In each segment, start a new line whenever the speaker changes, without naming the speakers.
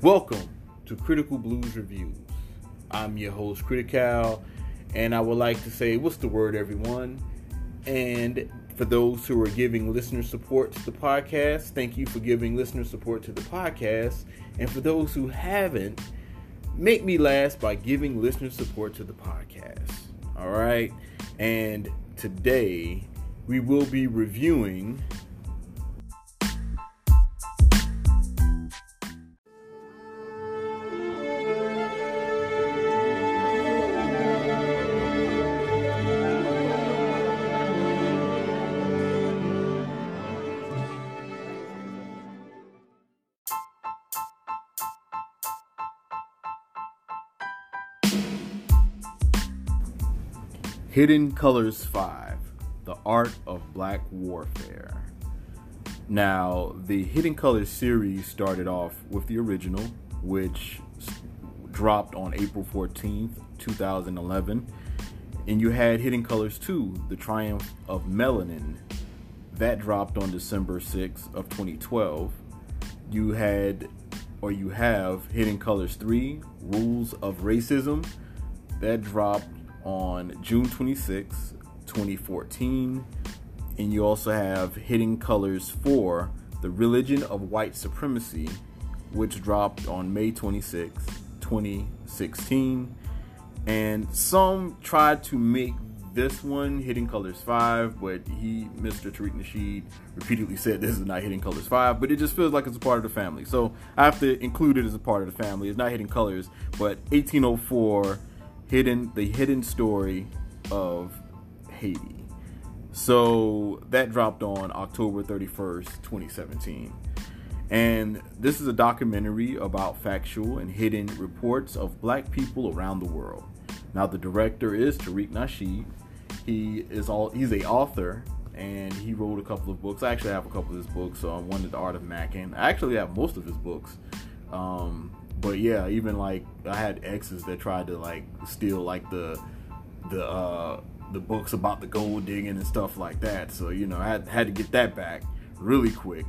Welcome to Critical Blues Reviews. I'm your host, Critical, and I would like to say, what's the word, everyone? And for those who are giving listener support to the podcast, thank you for giving listener support to the podcast. And for those who haven't, make me last by giving listener support to the podcast. All right. And today we will be reviewing Hidden Colors 5 The Art of Black Warfare. Now, the Hidden Colors series started off with the original, which dropped on April 14th, 2011. And you had Hidden Colors 2 The Triumph of Melanin. That dropped on December 6th of 2012. You had or you have Hidden Colors 3 Rules of Racism. That dropped on June 26, 2014. And you also have Hidden Colors 4, The Religion of White Supremacy, which dropped on May 26, 2016. And some tried to make this one Hidden Colors 5, but he, Mr. Tariq Nasheed, repeatedly said this is not Hidden Colors 5, but it just feels like it's a part of the family. So I have to include it as a part of the family. It's not Hidden Colors, but 1804 hidden the hidden story of Haiti. So that dropped on October 31st, 2017. And this is a documentary about factual and hidden reports of black people around the world. Now the director is Tariq Nasheed. He is all he's a author and he wrote a couple of books. I actually have a couple of his books. So one is The Art of Mackin. I actually have most of his books. Um, but yeah, even like I had exes that tried to like steal like the the uh the books about the gold digging and stuff like that. So you know, I had, had to get that back really quick.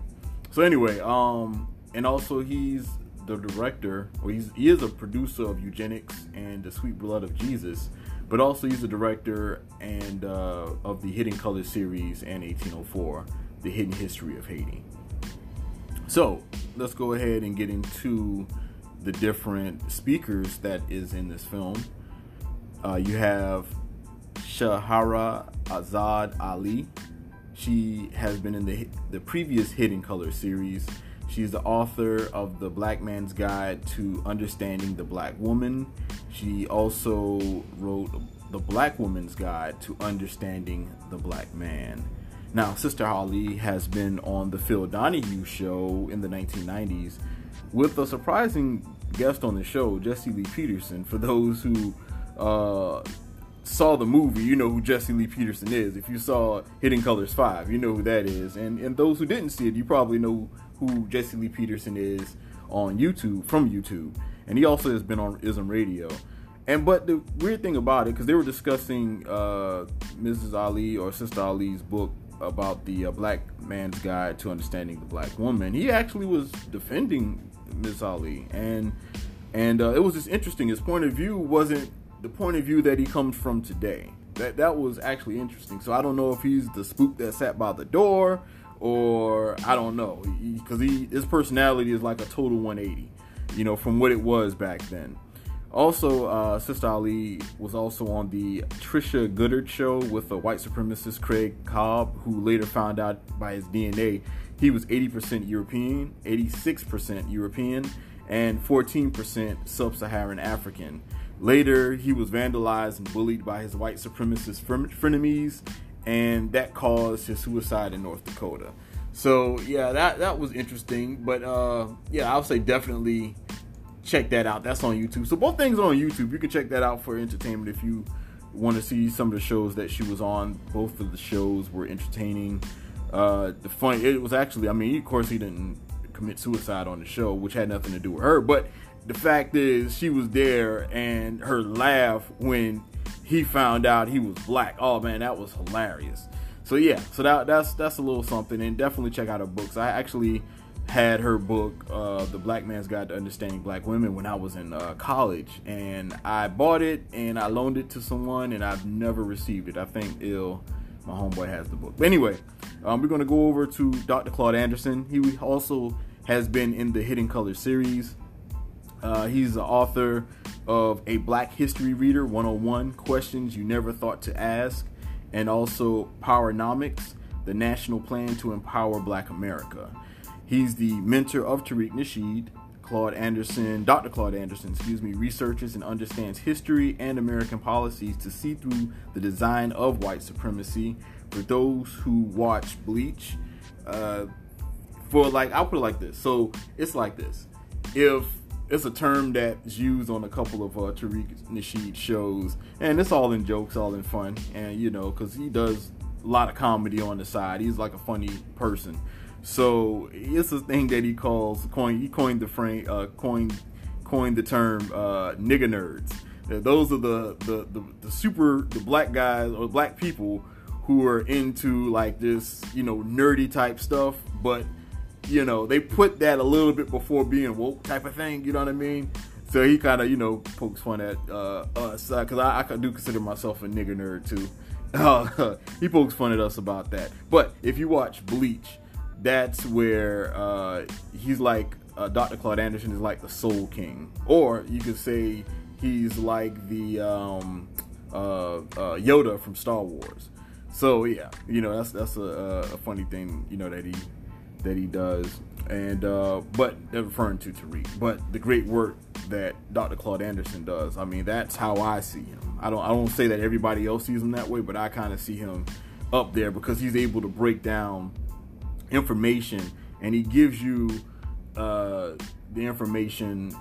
So anyway, um, and also he's the director, or he's he is a producer of Eugenics and The Sweet Blood of Jesus, but also he's a director and uh, of the Hidden Colors series and 1804, The Hidden History of Haiti. So let's go ahead and get into the different speakers that is in this film. Uh, you have Shahara Azad Ali. She has been in the the previous Hidden Color series. She's the author of The Black Man's Guide to Understanding the Black Woman. She also wrote The Black Woman's Guide to Understanding the Black Man. Now, Sister Ali has been on the Phil Donahue show in the 1990s with a surprising guest on the show, Jesse Lee Peterson. For those who uh, saw the movie, you know who Jesse Lee Peterson is. If you saw Hidden Colors 5, you know who that is. And, and those who didn't see it, you probably know who Jesse Lee Peterson is on YouTube, from YouTube. And he also has been on Ism Radio. And but the weird thing about it, because they were discussing uh, Mrs. Ali or Sister Ali's book about the uh, black man's guide to understanding the black woman, he actually was defending Miss Ali, and and uh, it was just interesting. His point of view wasn't the point of view that he comes from today. That that was actually interesting. So I don't know if he's the spook that sat by the door, or I don't know, because he, he his personality is like a total 180, you know, from what it was back then. Also, uh, Sister Ali was also on the Trisha Goddard show with the white supremacist Craig Cobb, who later found out by his DNA he was 80% European, 86% European, and 14% sub Saharan African. Later, he was vandalized and bullied by his white supremacist frenemies, and that caused his suicide in North Dakota. So, yeah, that, that was interesting. But, uh, yeah, I'll say definitely check that out. That's on YouTube. So, both things are on YouTube. You can check that out for entertainment if you want to see some of the shows that she was on. Both of the shows were entertaining. Uh, the funny, it was actually, I mean, of course, he didn't commit suicide on the show, which had nothing to do with her. But the fact is, she was there, and her laugh when he found out he was black. Oh man, that was hilarious. So yeah, so that that's that's a little something, and definitely check out her books. I actually had her book, uh, The Black Man's Guide to Understanding Black Women, when I was in uh, college, and I bought it and I loaned it to someone, and I've never received it. I think ill. My homeboy has the book. But anyway, um, we're going to go over to Dr. Claude Anderson. He also has been in the Hidden Color series. Uh, he's the author of A Black History Reader 101 Questions You Never Thought to Ask, and also Powernomics, the National Plan to Empower Black America. He's the mentor of Tariq Nasheed. Claude Anderson, Dr. Claude Anderson, excuse me, researches and understands history and American policies to see through the design of white supremacy. For those who watch Bleach, uh, for like, I'll put it like this. So it's like this. If it's a term that's used on a couple of uh, Tariq Nasheed shows, and it's all in jokes, all in fun, and you know, because he does a lot of comedy on the side. He's like a funny person. So it's a thing that he calls coin. He coined the frame, uh, coined coined the term uh, nigga nerds. Those are the, the the the super the black guys or black people who are into like this you know nerdy type stuff, but you know they put that a little bit before being woke type of thing. You know what I mean? So he kind of you know pokes fun at uh, us because I, I do consider myself a nigga nerd too. Uh, he pokes fun at us about that. But if you watch Bleach that's where uh, he's like uh, Dr. Claude Anderson is like the Soul King, or you could say he's like the um, uh, uh Yoda from Star Wars. So yeah, you know that's that's a, a, funny thing you know that he that he does, and uh, but referring to Tariq, but the great work that Dr. Claude Anderson does. I mean, that's how I see him. I don't I don't say that everybody else sees him that way, but I kind of see him up there because he's able to break down information and he gives you uh, the information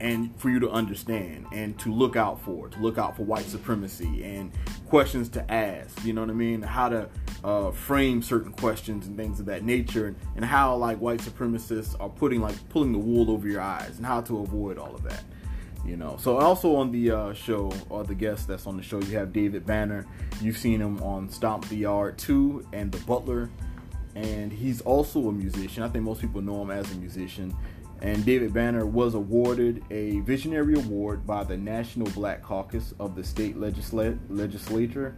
and for you to understand and to look out for to look out for white supremacy and questions to ask you know what i mean? How to uh, frame certain questions and things of that nature and, and how like white supremacists are putting like pulling the wool over your eyes and how to avoid all of that you know? So also on the uh, show or the guest that's on the show you have david banner. You've seen him on stomp the yard 2 and the butler and he's also a musician. I think most people know him as a musician. And David Banner was awarded a Visionary Award by the National Black Caucus of the state legisla- legislature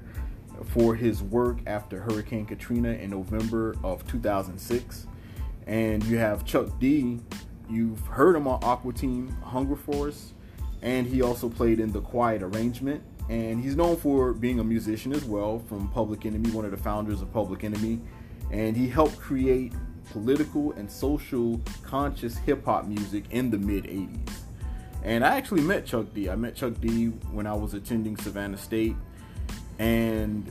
for his work after Hurricane Katrina in November of 2006. And you have Chuck D. You've heard him on Aqua Teen Hunger Force, and he also played in The Quiet Arrangement. And he's known for being a musician as well from Public Enemy, one of the founders of Public Enemy and he helped create political and social conscious hip hop music in the mid 80s. And I actually met Chuck D. I met Chuck D when I was attending Savannah State, and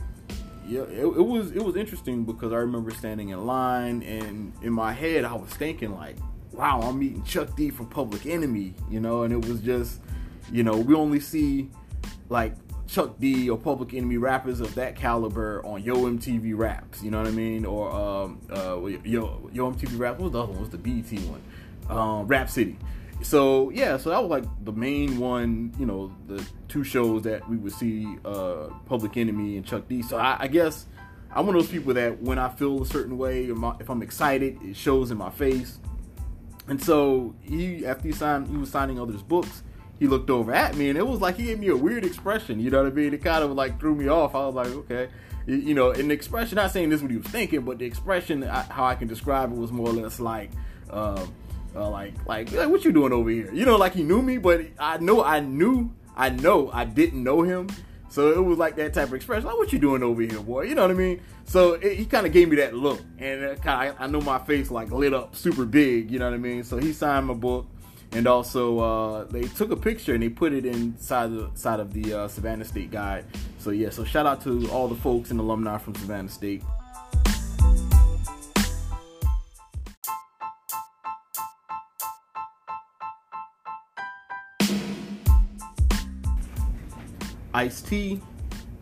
yeah, it, it, was it was interesting because I remember standing in line, and in my head I was thinking like, "Wow, I'm meeting Chuck D from Public Enemy," you know, and it was just, you know, we only see like Chuck D or Public Enemy rappers of that caliber on Yo MTV Raps, you know what I mean? Or um, uh, Yo Yo MTV Raps. What was the other one? What's the BET one? Um, Rap City. So yeah, so that was like the main one, you know, the two shows that we would see uh, Public Enemy and Chuck D. So I, I guess I'm one of those people that when I feel a certain way, if I'm excited, it shows in my face. And so he, after he signed, he was signing others' books he looked over at me and it was like he gave me a weird expression. You know what I mean? It kind of like threw me off. I was like, okay, you know, and the expression. Not saying this is what he was thinking, but the expression, how I can describe it, was more or less like, uh, uh, like, like, like, what you doing over here? You know, like he knew me, but I know, I knew, I know, I didn't know him. So it was like that type of expression, like, what you doing over here, boy? You know what I mean? So it, he kind of gave me that look, and kind of, I know my face like lit up super big. You know what I mean? So he signed my book and also uh, they took a picture and they put it inside the side of the uh, Savannah State Guide. So yeah, so shout out to all the folks and alumni from Savannah State. Ice T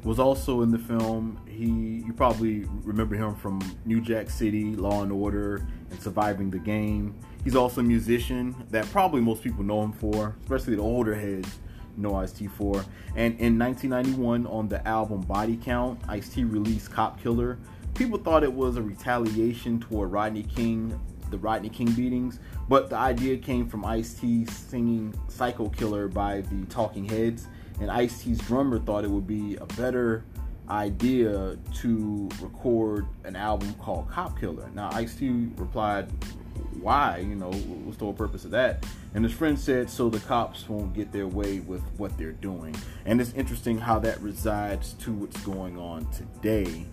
was also in the film. He, you probably remember him from New Jack City, Law and Order, and Surviving the Game. He's also a musician that probably most people know him for, especially the older heads know Ice T for. And in 1991, on the album Body Count, Ice T released Cop Killer. People thought it was a retaliation toward Rodney King, the Rodney King beatings, but the idea came from Ice T singing Psycho Killer by the Talking Heads. And Ice T's drummer thought it would be a better idea to record an album called Cop Killer. Now, Ice T replied, Why? You know, what's the whole purpose of that? And his friend said, So the cops won't get their way with what they're doing. And it's interesting how that resides to what's going on today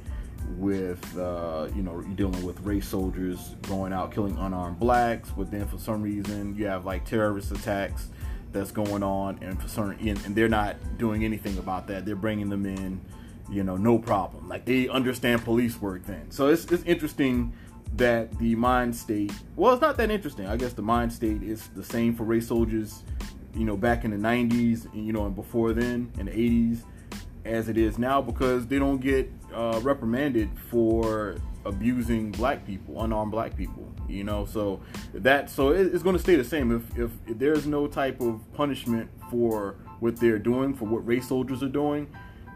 with uh, you know you're dealing with race soldiers going out killing unarmed blacks but then for some reason you have like terrorist attacks that's going on and for certain and they're not doing anything about that they're bringing them in you know, no problem. Like they understand police work then. So it's, it's interesting that the mind state, well, it's not that interesting. I guess the mind state is the same for race soldiers, you know, back in the 90s, you know, and before then in the 80s as it is now because they don't get uh, reprimanded for abusing black people, unarmed black people. You know, so that so it's going to stay the same. If, if if there's no type of punishment for what they're doing, for what race soldiers are doing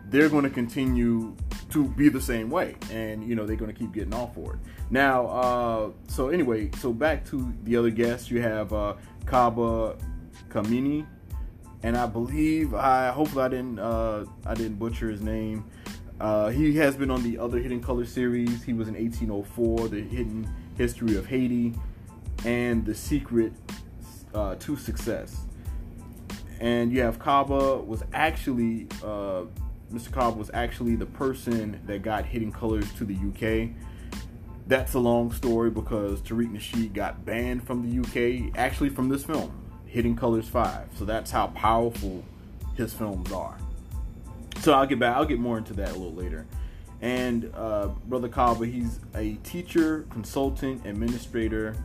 they're going to continue to be the same way. And you know they're going to keep getting off for it. Now uh, so anyway so back to the other guests. You have uh, Kaba Kamene. And i believe i hopefully i didn't uh, i didn't butcher his name uh, he has been on the other hidden color series he was in 1804 the hidden history of haiti and the secret uh, to success and you have kaba was actually uh, Mr. Cobb was actually the person that got Hidden Colors to the UK. That's a long story because Tariq Nasheed got banned from the UK, actually from this film, Hidden Colors 5. So that's how powerful his films are. So I'll get back, I'll get more into that a little later. And uh, Brother Kaba, he's a teacher, consultant, administrator,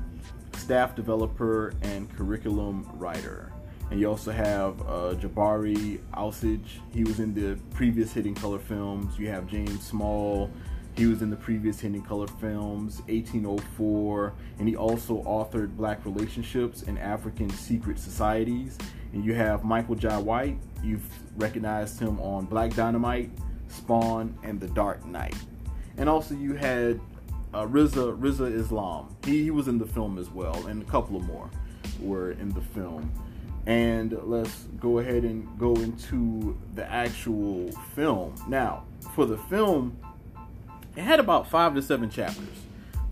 staff developer, and curriculum writer. And you also have uh, Jabari Osaze. He was in the previous Hidden Color films. You have James Small. He was in the previous Hidden Color films, 1804. And he also authored Black Relationships and African Secret Societies. And you have Michael Jai White. You've recognized him on Black Dynamite, Spawn, and The Dark Knight. And also you had uh, Rizza Rizza Islam. He, he was in the film as well, and a couple of more were in the film and let's go ahead and go into the actual film. Now, for the film, it had about five to seven chapters.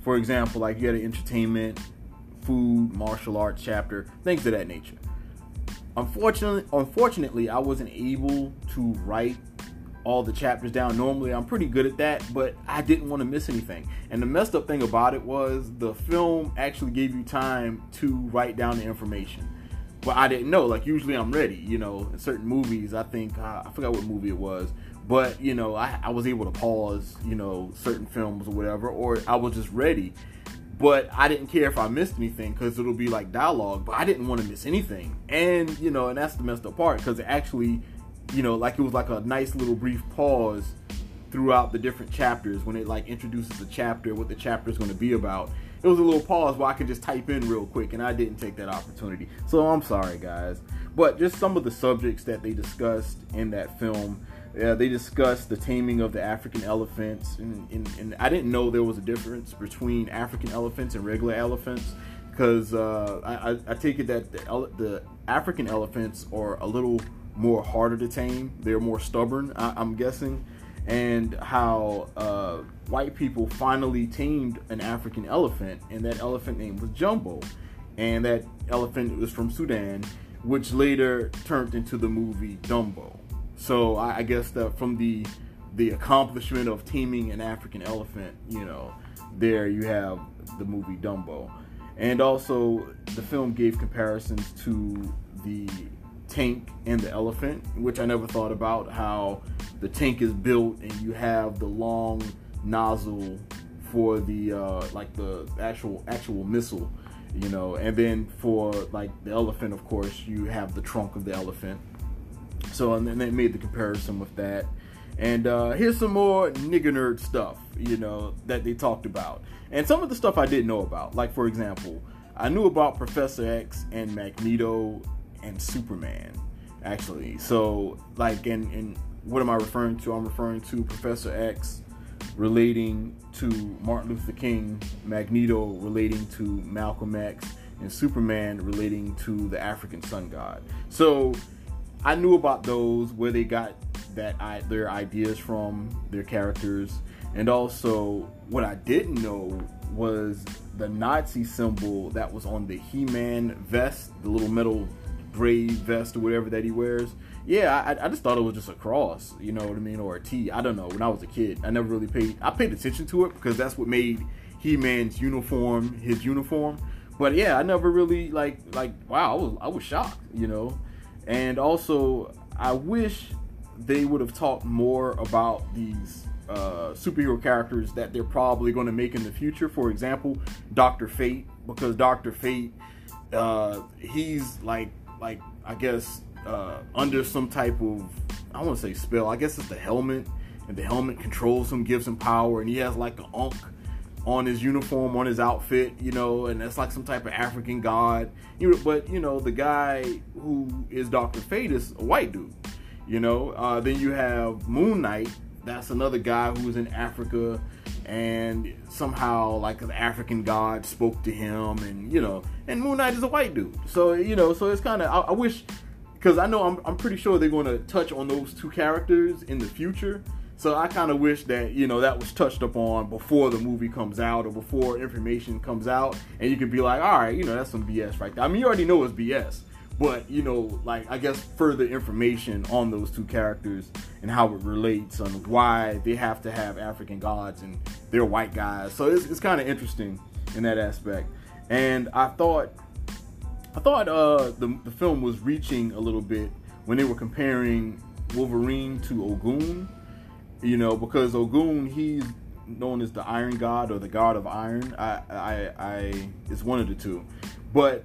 For example, like you had an entertainment, food, martial arts chapter, things of that nature. Unfortunately, unfortunately, I wasn't able to write all the chapters down. Normally, I'm pretty good at that, but I didn't want to miss anything. And the messed up thing about it was the film actually gave you time to write down the information but I didn't know. Like usually I'm ready, you know. In certain movies, I think uh, I forgot what movie it was, but you know, I, I was able to pause, you know, certain films or whatever, or I was just ready. But I didn't care if I missed anything because it'll be like dialogue. But I didn't want to miss anything, and you know, and that's the messed up part because it actually, you know, like it was like a nice little brief pause throughout the different chapters when it like introduces a chapter, what the chapter is going to be about it was a little pause where I could just type in real quick, and I didn't take that opportunity. So I'm sorry, guys. But just some of the subjects that they discussed in that film. Uh, they discussed the taming of the African elephants, and, and, and, I didn't know there was a difference between African elephants and regular elephants, because uh, I, I, take it that the, the, African elephants are a little more harder to tame. They're more stubborn, I, am guessing, and how uh, white people finally tamed an African elephant, and that elephant name was Jumbo. And that elephant was from Sudan, which later turned into the movie Dumbo. So I, I guess that from the the accomplishment of teaming an African elephant, you know, there you have the movie Dumbo. And also, the film gave comparisons to the tank and the elephant, which I never thought about how the tank is built and you have the long nozzle for the uh, like the actual actual missile, you know, and then for like the elephant, of course, you have the trunk of the elephant. So and then they made the comparison with that. And uh, here's some more nigger nerd stuff, you know, that they talked about. And some of the stuff I didn't know about. Like for example, I knew about Professor X and Magneto and Superman, actually. So, like, and, in what am I referring to? I'm referring to Professor X relating to Martin Luther King, Magneto relating to Malcolm X, and Superman relating to the African sun god. So I knew about those where they got that I, their ideas from their characters, and also what I didn't know was the Nazi symbol that was on the He-Man vest, the little metal gray vest or whatever that he wears. Yeah, I, I just thought it was just a cross, you know what I mean, or a T. I don't know. When I was a kid, I never really paid. I paid attention to it because that's what made He-Man's uniform his uniform. But yeah, I never really like like wow, I was I was shocked, you know. And also, I wish they would have talked more about these uh, superhero characters that they're probably going to make in the future. For example, Doctor Fate, because Doctor Fate, uh, he's like like I guess uh, under some type of I want to say spell. I guess it's the helmet, and the helmet controls him, gives him power, and he has like an ankh on his uniform, on his outfit, you know, and that's like some type of African god. You know, but you know, the guy who is Doctor Fate is a white dude. You know, uh, then you have Moon Knight. That's another guy who was in Africa, and somehow like an African god spoke to him, and you know, and Moon Knight is a white dude. So you know, so it's kind of I, I wish because I know I'm, I'm pretty sure they're going to touch on those two characters in the future. So I kind of wish that you know that was touched upon before the movie comes out or before information comes out, and you could be like, all right, you know that's some BS right there. I mean, you already know it's BS, but you know, like I guess further information on those two characters and how it relates on why they have to have African gods and they're white guys. So it's, it's kind of interesting in that aspect. And I thought I thought uh, the, the film was reaching a little bit when they were comparing Wolverine to Ogun. You know, because Ogun he's known as the Iron God or the God of Iron. I, I, I, it's one of the two. But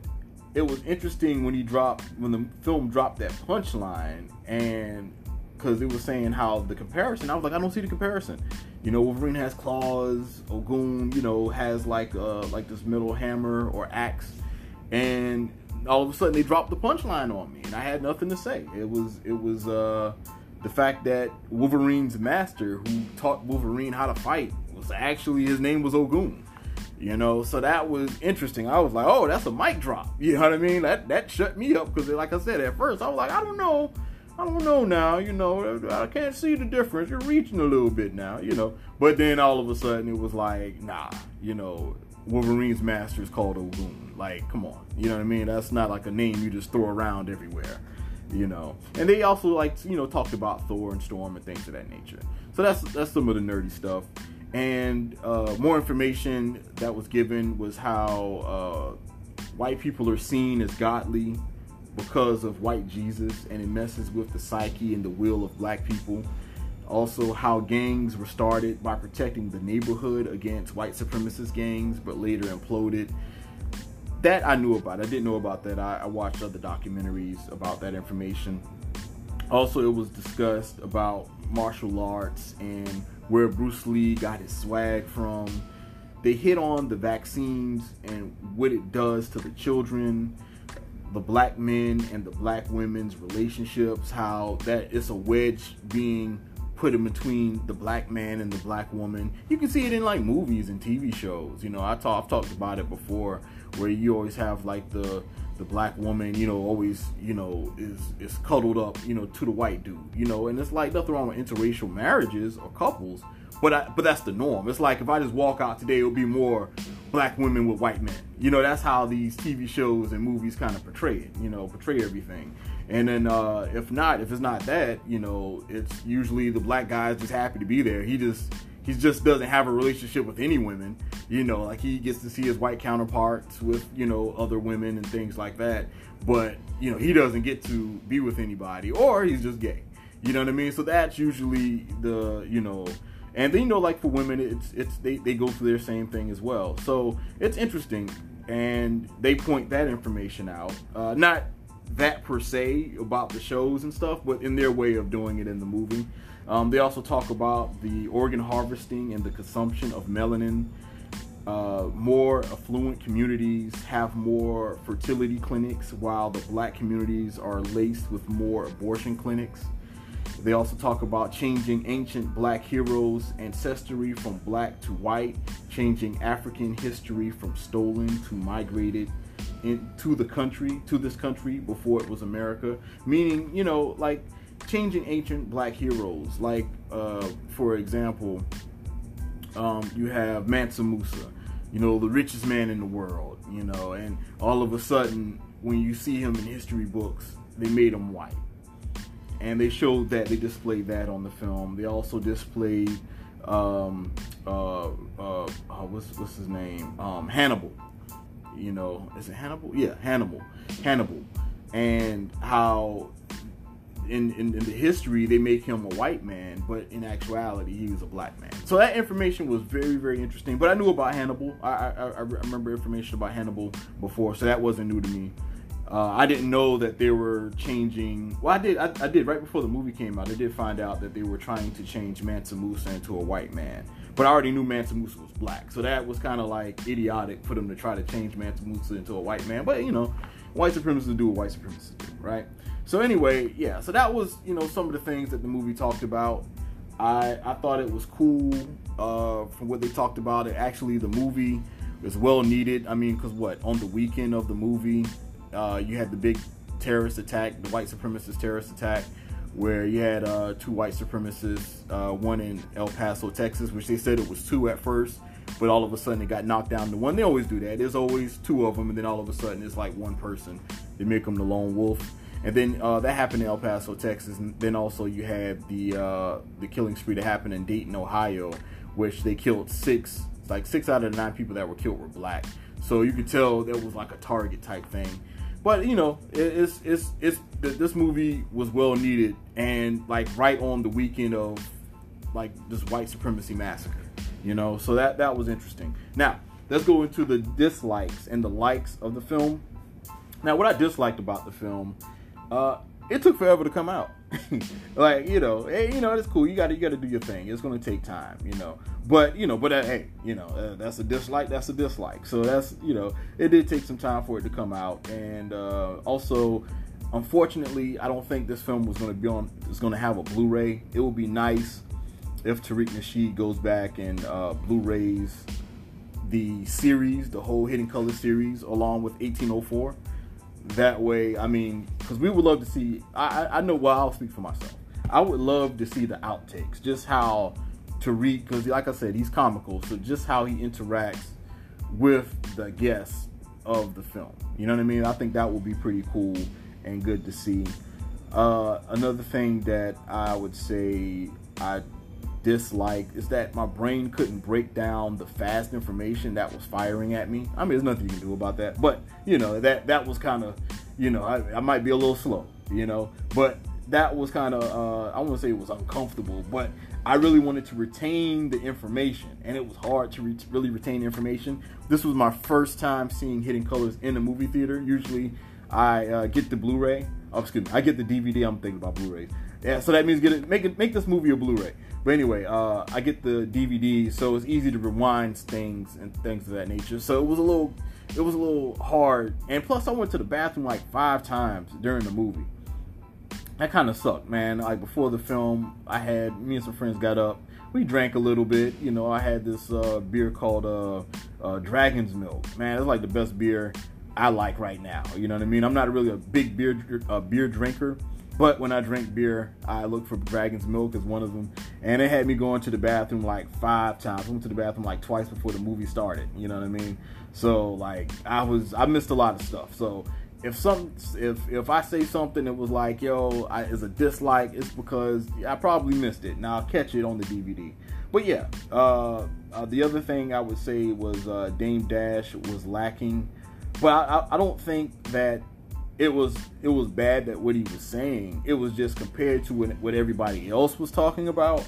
it was interesting when he dropped when the film dropped that punchline and because it was saying how the comparison. I was like, I don't see the comparison. You know, Wolverine has claws. Ogun, you know, has like uh like this metal hammer or axe, and all of a sudden they dropped the punchline on me, and I had nothing to say. It was it was uh, the fact that Wolverine's master, who taught Wolverine how to fight, was actually his name was Ogun. You know, so that was interesting. I was like, oh, that's a mic drop. You know what I mean? That that shut me up because, like I said at first, I was like, I don't know. I don't know now, you know, I can't see the difference. You're reaching a little bit now, you know. But then all of a sudden it was like, nah, you know, Wolverine's master is called Ogun. Like, come on, you know what I mean? That's not like a name you just throw around everywhere, you know. And they also like, you know, talked about Thor and Storm and things of that nature. So that's that's some of the nerdy stuff. And uh, more information that was given was how uh, white people are seen as godly because of white Jesus, and it messes with the psyche and the will of black people. Also, how gangs were started by protecting the neighborhood against white supremacist gangs, but later imploded. That I knew about. I didn't know about that. I, I watched other documentaries about that information. Also, it was discussed about martial arts and where Bruce Lee got his swag from. They hit on the vaccines and what it does to the children, the black men and the black women's relationships, how that it's a wedge being put in between the black man and the black woman. You can see it in like movies and TV shows. You know, I talk, I've talked about it before, where you always have like the the black woman, you know, always, you know, is is cuddled up, you know, to the white dude, you know, and it's like nothing wrong with interracial marriages or couples, but I, but that's the norm. It's like if I just walk out today, it'll be more black women with white men. You know, that's how these TV shows and movies kind of portray it. You know, portray everything. And then uh, if not, if it's not that, you know, it's usually the black guy's just happy to be there. He just he just doesn't have a relationship with any women. You know, like he gets to see his white counterparts with you know other women and things like that. But you know, he doesn't get to be with anybody, or he's just gay. You know what I mean? So that's usually the you know. And then you know, like for women, it's it's they, they go through their same thing as well. So it's interesting, and they point that information out. Uh, not that per se about the shows and stuff, but in their way of doing it in the movie. Um, they also talk about the organ harvesting and the consumption of melanin uh, more affluent communities have more fertility clinics, while the black communities are laced with more abortion clinics. They also talk about changing ancient black heroes' ancestry from black to white, changing African history from stolen to migrated into the country, to this country before it was America. Meaning, you know, like changing ancient black heroes. Like, uh, for example, um, you have Mansa Musa, you know, the richest man in the world, you know, and all of a sudden, when you see him in history books, they made him white. And they showed that, they displayed that on the film. They also displayed, um, uh, uh, uh what's, what's his name? Um, Hannibal. You know, is it Hannibal? Yeah, Hannibal. Hannibal. And how in, in, in, the history they make him a white man, but in actuality he was a black man. So that information was very very interesting. But I knew about Hannibal. I I, I remember information about Hannibal before, so that wasn't new to me. Uh, I didn't know that they were changing. Well, I did. I, I, did right before the movie came out. I did find out that they were trying to change Mansa Musa into a white man. But I already knew Mansa Musa was black, so that was kind of like idiotic for them to try to change Mansa Musa into a white man. But you know, white supremacists do what white supremacists do, right? So anyway, yeah. So that was you know some of the things that the movie talked about. I I thought it was cool uh, from what they talked about. It actually the movie is well needed. I mean, because what on the weekend of the movie, uh, you had the big terrorist attack, the white supremacist terrorist attack, where you had uh, two white supremacists, uh, one in El Paso, Texas, which they said it was two at first, but all of a sudden it got knocked down to one. They always do that. There's always two of them, and then all of a sudden it's like one person. They make them the lone wolf. And then uh, that happened in El Paso, Texas. And then also you had the uh, the killing spree that happened in Dayton, Ohio, which they killed six, like six out of the nine people that were killed were black. So you could tell there was like a target type thing. But you know, it's it's it's this movie was well needed and like right on the weekend of like this white supremacy massacre. You know, so that that was interesting. Now let's go into the dislikes and the likes of the film. Now, what I disliked about the film uh, it took forever to come out. like you know, hey, you know it's cool. You got to you got to do your thing. It's to take time, you know. But you know, but uh, hey, you know uh, that's a dislike. That's a dislike. So that's you know, it did take some time for it to come out, and uh, also, unfortunately, I don't think this film was going to be on. It's going to have a Blu-ray. It would be nice if Tariq Nasheed goes back and uh, Blu-rays the series, the whole Hidden Color series, along with 1804 that way, I mean, because we would love to see. I, I know. Well, I'll speak for myself. I would love to see the outtakes, just how Tariq, because like I said, he's comical. So just how he interacts with the guests of the film. You know what I mean? I think that would be pretty cool and good to see. Uh, another thing that I would say I dislike is that my brain couldn't break down the fast information that was firing at me. I mean, there's nothing you can do about that, but you know that that was kind of, you know, I, I, might be a little slow, you know, but that was kind of uh, I won't say it was uncomfortable, but I really wanted to retain the information, and it was hard to re- really retain information. This was my first time seeing Hidden Colors in a movie theater. Usually, I uh, get the Blu-ray. Oh, excuse me, I get the DVD. I'm thinking about Blu-rays. Yeah, so that means get it, make it, make this movie a Blu-ray. But anyway, uh, I get the DVD, so it's easy to rewind things and things of that nature. So it was a little, it was a little hard. And plus, I went to the bathroom like five times during the movie. That kind of sucked, man. Like before the film, I had me and some friends got up. We drank a little bit. You know, I had this uh, beer called uh, uh, Dragon's Milk. Man, it's like the best beer I like right now. You know what I mean? I'm not really a big beer uh, beer drinker but when I drink beer, I look for Dragon's Milk as one of them. And it had me going to the bathroom like five times. I went to the bathroom like twice before the movie started. You know what I mean? So like I was I missed a lot of stuff. So if some if if I say something that was like yo I, is a dislike, it's because I probably missed it. Now I'll catch it on the DVD. But yeah, uh, uh, the other thing I would say was uh, Dame Dash was lacking. But I, I, I don't think that it was it was bad that what he was saying. It was just compared to what everybody else was talking about.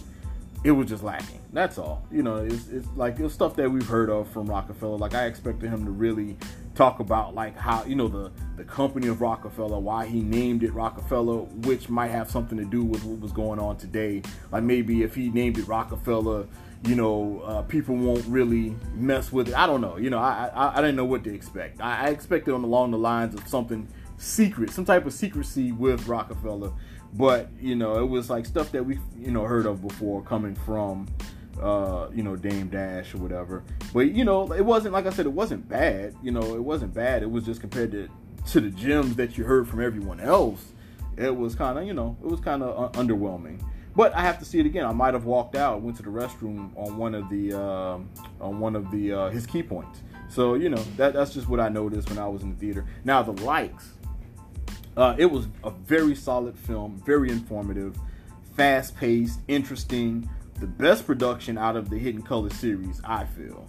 It was just lacking. That's all. You know, it's, it's like it's stuff that we've heard of from Roc-A-Fella. Like I expected him to really talk about like how you know the the company of Rockefeller, why he named it Rockefeller, which might have something to do with what was going on today. Like maybe if he named it Rockefeller, you know, uh, people won't really mess with it. I don't know. You know, I I, I didn't know what to expect. I, I expected on along the lines of something secret, some type of secrecy with Rockefeller. But you know, it was like stuff that we you know heard of before coming from uh, you know, Dame Dash or whatever. But you know, it wasn't like I said, it wasn't bad. You know, it wasn't bad. It was just compared to to the gems that you heard from everyone else. It was kind of you know, it was kind of uh, underwhelming. But I have to see it again. I might have walked out, went to the restroom on one of the uh, on one of the uh, his key points. So you know that that's just what I noticed when I was in the theater. Now the likes, uh, it was a very solid film, very informative, fast paced, interesting the best production out of the Hidden Color series. I feel,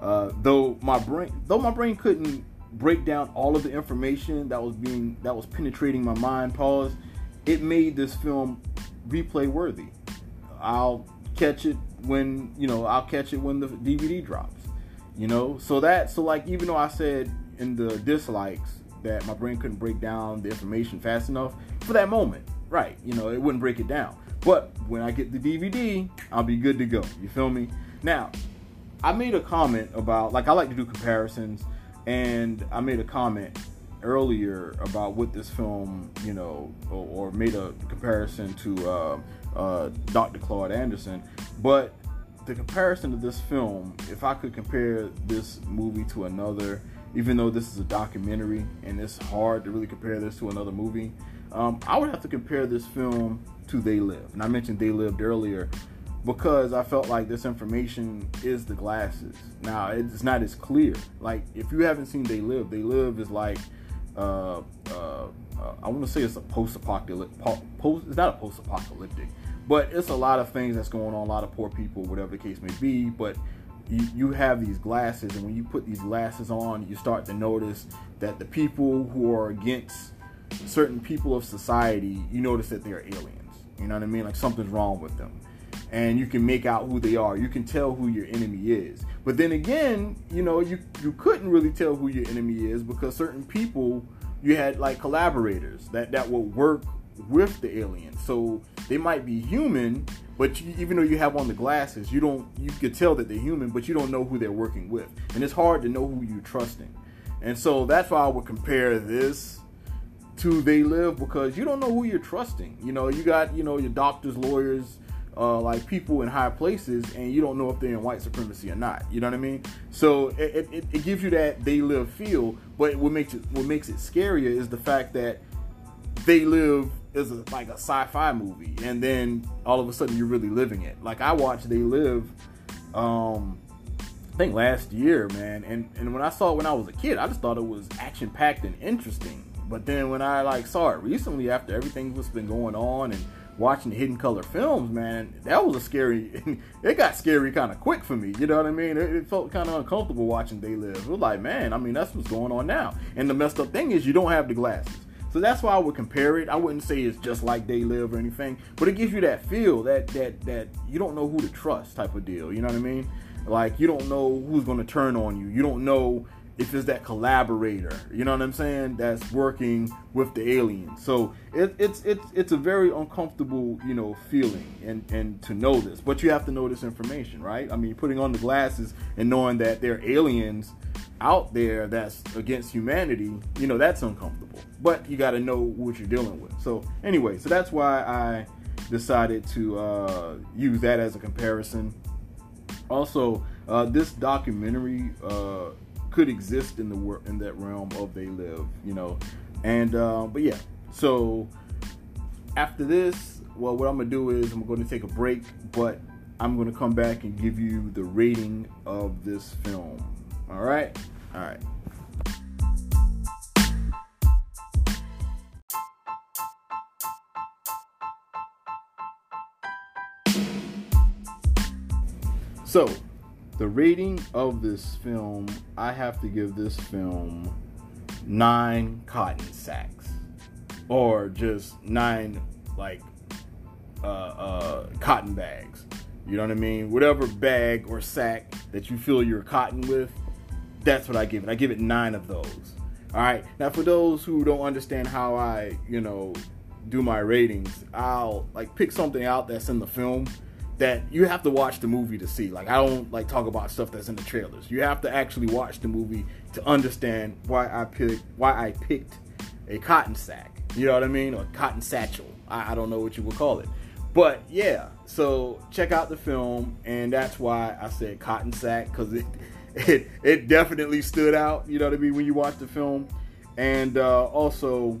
uh, though my brain though my brain couldn't break down all of the information that was being that was penetrating my mind. Pause. It made this film replay worthy. I'll catch it when you know I'll catch it when the DVD drops. You know, so that so like even though I said in the dislikes that my brain couldn't break down the information fast enough for that moment, right? You know, it wouldn't break it down. But when I get the DVD, I'll be good to go. You feel me? Now, I made a comment about like I like to do comparisons, and I made a comment earlier about what this film, you know, or, or made a comparison to uh, uh, Dr. Claude Anderson. But the comparison of this film, if I could compare this movie to another, even though this is a documentary and it's hard to really compare this to another movie, um, I would have to compare this film to They Live. And I mentioned They Lived earlier because I felt like this information is the glasses. Now, it's not as clear. Like, if you haven't seen They Live, They Live is like, uh, uh, uh, I want to say it's a post-apocalyptic, post, it's not a post-apocalyptic, but it's a lot of things that's going on, a lot of poor people, whatever the case may be, but you, you have these glasses, and when you put these glasses on, you start to notice that the people who are against certain people of society, you notice that they're aliens. You know what I mean? Like something's wrong with them. And you can make out who they are. You can tell who your enemy is. But then again, you know, you, you couldn't really tell who your enemy is because certain people, you had like collaborators that, that would work with the aliens. So they might be human, but you, even though you have on the glasses, you don't you could tell that they're human, but you don't know who they're working with. And it's hard to know who you're trusting. And so that's why I would compare this to they live because you don't know who you're trusting. You know, you got you know your doctors, lawyers, uh, like people in high places, and you don't know if they're in white supremacy or not. You know what I mean? So it, it, it gives you that they live feel, but what makes it what makes it scarier is the fact that they live is a, like a sci-fi movie, and then all of a sudden you're really living it. Like I watched They Live. Um, I think last year, man, and, and when I saw it when I was a kid, I just thought it was action packed and interesting. But then when I like saw it recently after everything that's been going on and watching the hidden color films, man, that was a scary. it got scary kind of quick for me. You know what I mean? It, it felt kind of uncomfortable watching They Live. It was like, man, I mean, that's what's going on now. And the messed up thing is, you don't have the glasses. So that's why I would compare it. I wouldn't say it's just like They Live or anything, but it gives you that feel that that that you don't know who to trust type of deal. You know what I mean? Like you don't know who's going to turn on you. You don't know if it's that collaborator, you know what I'm saying, that's working with the aliens. So it, it's it's it's a very uncomfortable, you know, feeling and and to know this, but you have to know this information, right? I mean, putting on the glasses and knowing that they're aliens out there that's against humanity, you know, that's uncomfortable. But you got to know what you're dealing with. So anyway, so that's why I decided to uh, use that as a comparison. Also, uh, this documentary. Uh, could exist in the in that realm of they live, you know. And uh, but yeah, so after this, well, what I'm gonna do is I'm going to take a break, but I'm gonna come back and give you the rating of this film. All right, all right. So, the rating of this film, I have to give this film nine cotton sacks, or just nine like uh, uh, cotton bags. You know what I mean? Whatever bag or sack that you fill your cotton with, That's what I give it. I give it nine of those. All right. Now, for those who don't understand how I, you know, do my ratings, I'll like pick something out that's in the film that you have to watch the movie to see. Like I don't like talk about stuff that's in the trailers. You have to actually watch the movie to understand why I picked why I picked a cotton sack. You know what I mean? Or cotton satchel. I, I don't know what you would call it. But yeah, so check out the film, and that's why I said cotton sack because it, it it definitely stood out. You know what I mean when you watch the film, and uh, also,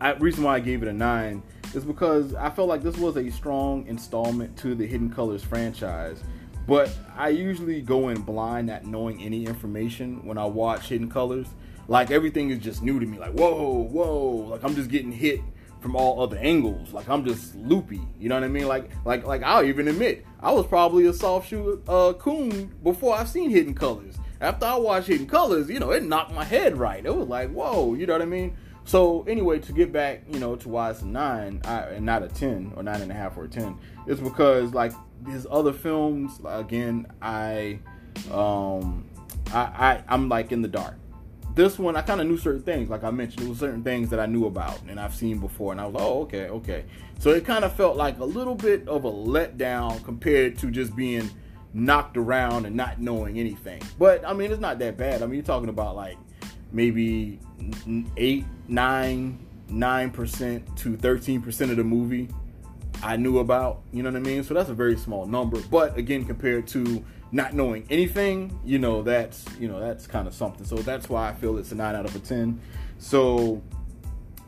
I, reason why I gave it a nine is because I felt like this was a strong installment to the Hidden Colors franchise. But I usually go in blind, not knowing any information when I watch Hidden Colors. Like everything is just new to me. Like whoa, whoa, like I'm just getting hit from all other angles. Like I'm just loopy. You know what I mean? Like like like I'll even admit I was probably a soft shoe uh, coon before I seen Hidden Colors. After I watched Hidden Colors, you know, it knocked my head right. It was like whoa, you know what I mean? So anyway, to get back, you know, to why it's a nine I, and not a ten or nine and a half or a ten, it's because like his other films, again, I, um, I, I I'm like in the dark this one I kind of knew certain things. Like I mentioned, there was certain things that I knew about and I've seen before, and I was like, oh, okay, okay. So it kind of felt like a little bit of a letdown compared to just being knocked around and not knowing anything. But I mean, it's not that bad. I mean, you're talking about like maybe eight, nine, nine percent to thirteen percent of the movie I knew about. You know what I mean? So that's a very small number. But again, compared to not knowing anything, you know, that's you know that's kind of something. So that's why I feel it's a nine out of a ten. So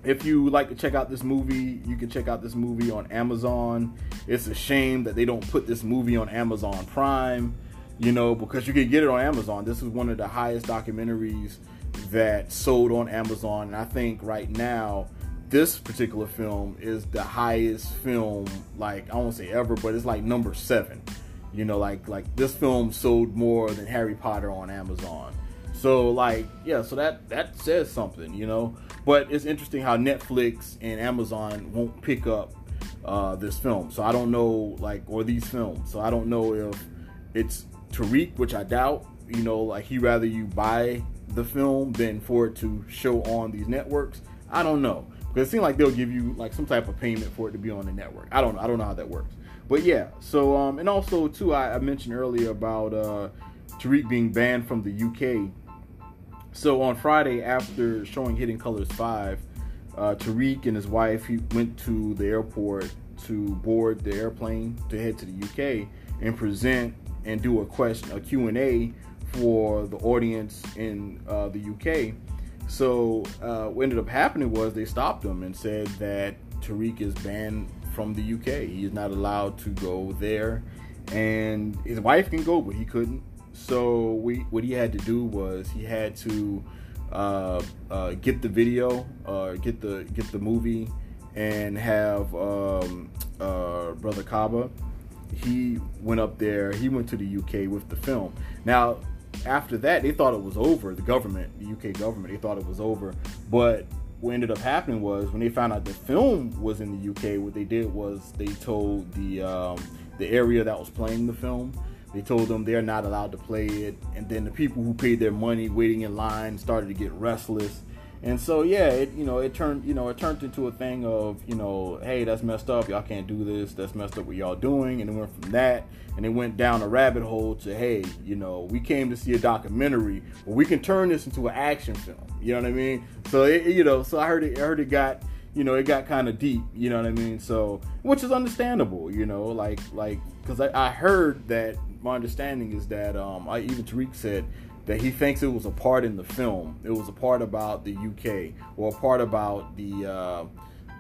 if you like to check out this movie, you can check out this movie on Amazon. It's a shame that they don't put this movie on Amazon Prime, you know, because you can get it on Amazon. This is one of the highest documentaries that sold on Amazon. And I think right now, this particular film is the highest film, like I won't say ever, but it's like number seven. You know, like like this film sold more than Harry Potter on Amazon. So like yeah, so that that says something, you know. But it's interesting how Netflix and Amazon won't pick up uh, this film. So I don't know like or these films. So I don't know if it's Tariq, which I doubt. You know, like he rather you buy the film than for it to show on these networks. I don't know. Because it seems like they'll give you like some type of payment for it to be on the network. I don't. I don't know how that works. But yeah, so um, and also too, I, I mentioned earlier about uh, Tariq being banned from the UK. So on Friday, after showing Hidden Colors five, uh, Tariq and his wife he went to the airport to board the airplane to head to the UK and present and do a question, a Q and A for the audience in uh, the UK. So uh, what ended up happening was they stopped him and said that Tariq is banned from the UK. He is not allowed to go there, and his wife can go, but he couldn't. So we, what he had to do was he had to uh, uh, get the video, uh, get the get the movie, and have um, uh, brother Kaba. He went up there. He went to the UK with the film. Now after that, they thought it was over. The government, the UK government, they thought it was over. But what ended up happening was when they found out the film was in the UK, what they did was they told the um, the area that was playing the film, they told them they're not allowed to play it, and then the people who paid their money waiting in line started to get restless and so yeah, it you know it turned you know it turned into a thing of you know hey that's messed up. Y'all can't do this. That's messed up what y'all doing. And it went from that and it went down a rabbit hole to hey you know we came to see a documentary but we can turn this into an action film. You know what I mean? So it, you know so I heard it I heard it got you know it got kind of deep. You know what I mean? So which is understandable you know like like because I, I heard that my understanding is that um I even Tariq said that he thinks it was a part in the film. It was a part about the UK or a part about the uh,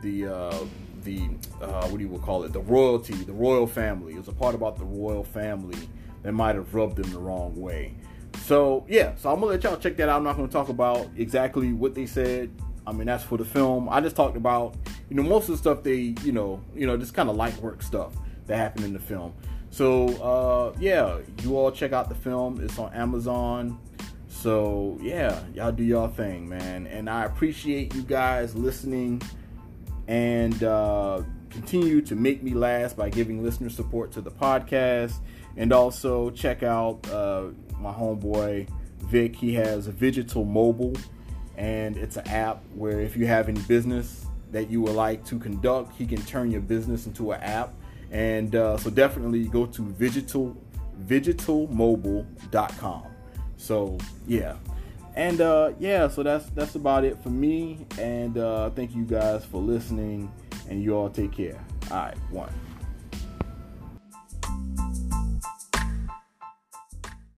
the uh, the uh, what do you call it? The royalty, the royal family. It was a part about the royal family that might have rubbed them the wrong way. So yeah, so I'm gonna let y'all check that out. I'm not gonna talk about exactly what they said. I mean that's for the film. I just talked about you know most of the stuff they you know you know just kind of light work stuff that happened in the film. So uh, yeah, you all check out the film. It's on Amazon. So yeah, y'all do y'all thing, man. And I appreciate you guys listening and uh, continue to make me last by giving listener support to the podcast. And also check out uh, my homeboy Vic. He has a Vigital Mobile, and it's an app where if you have any business that you would like to conduct, he can turn your business into an app. And uh, so definitely go to Vigital vigitalmobile.com. So yeah, and uh, yeah, so that's that's about it for me. And uh, thank you guys for listening, and you all take care. All right, one.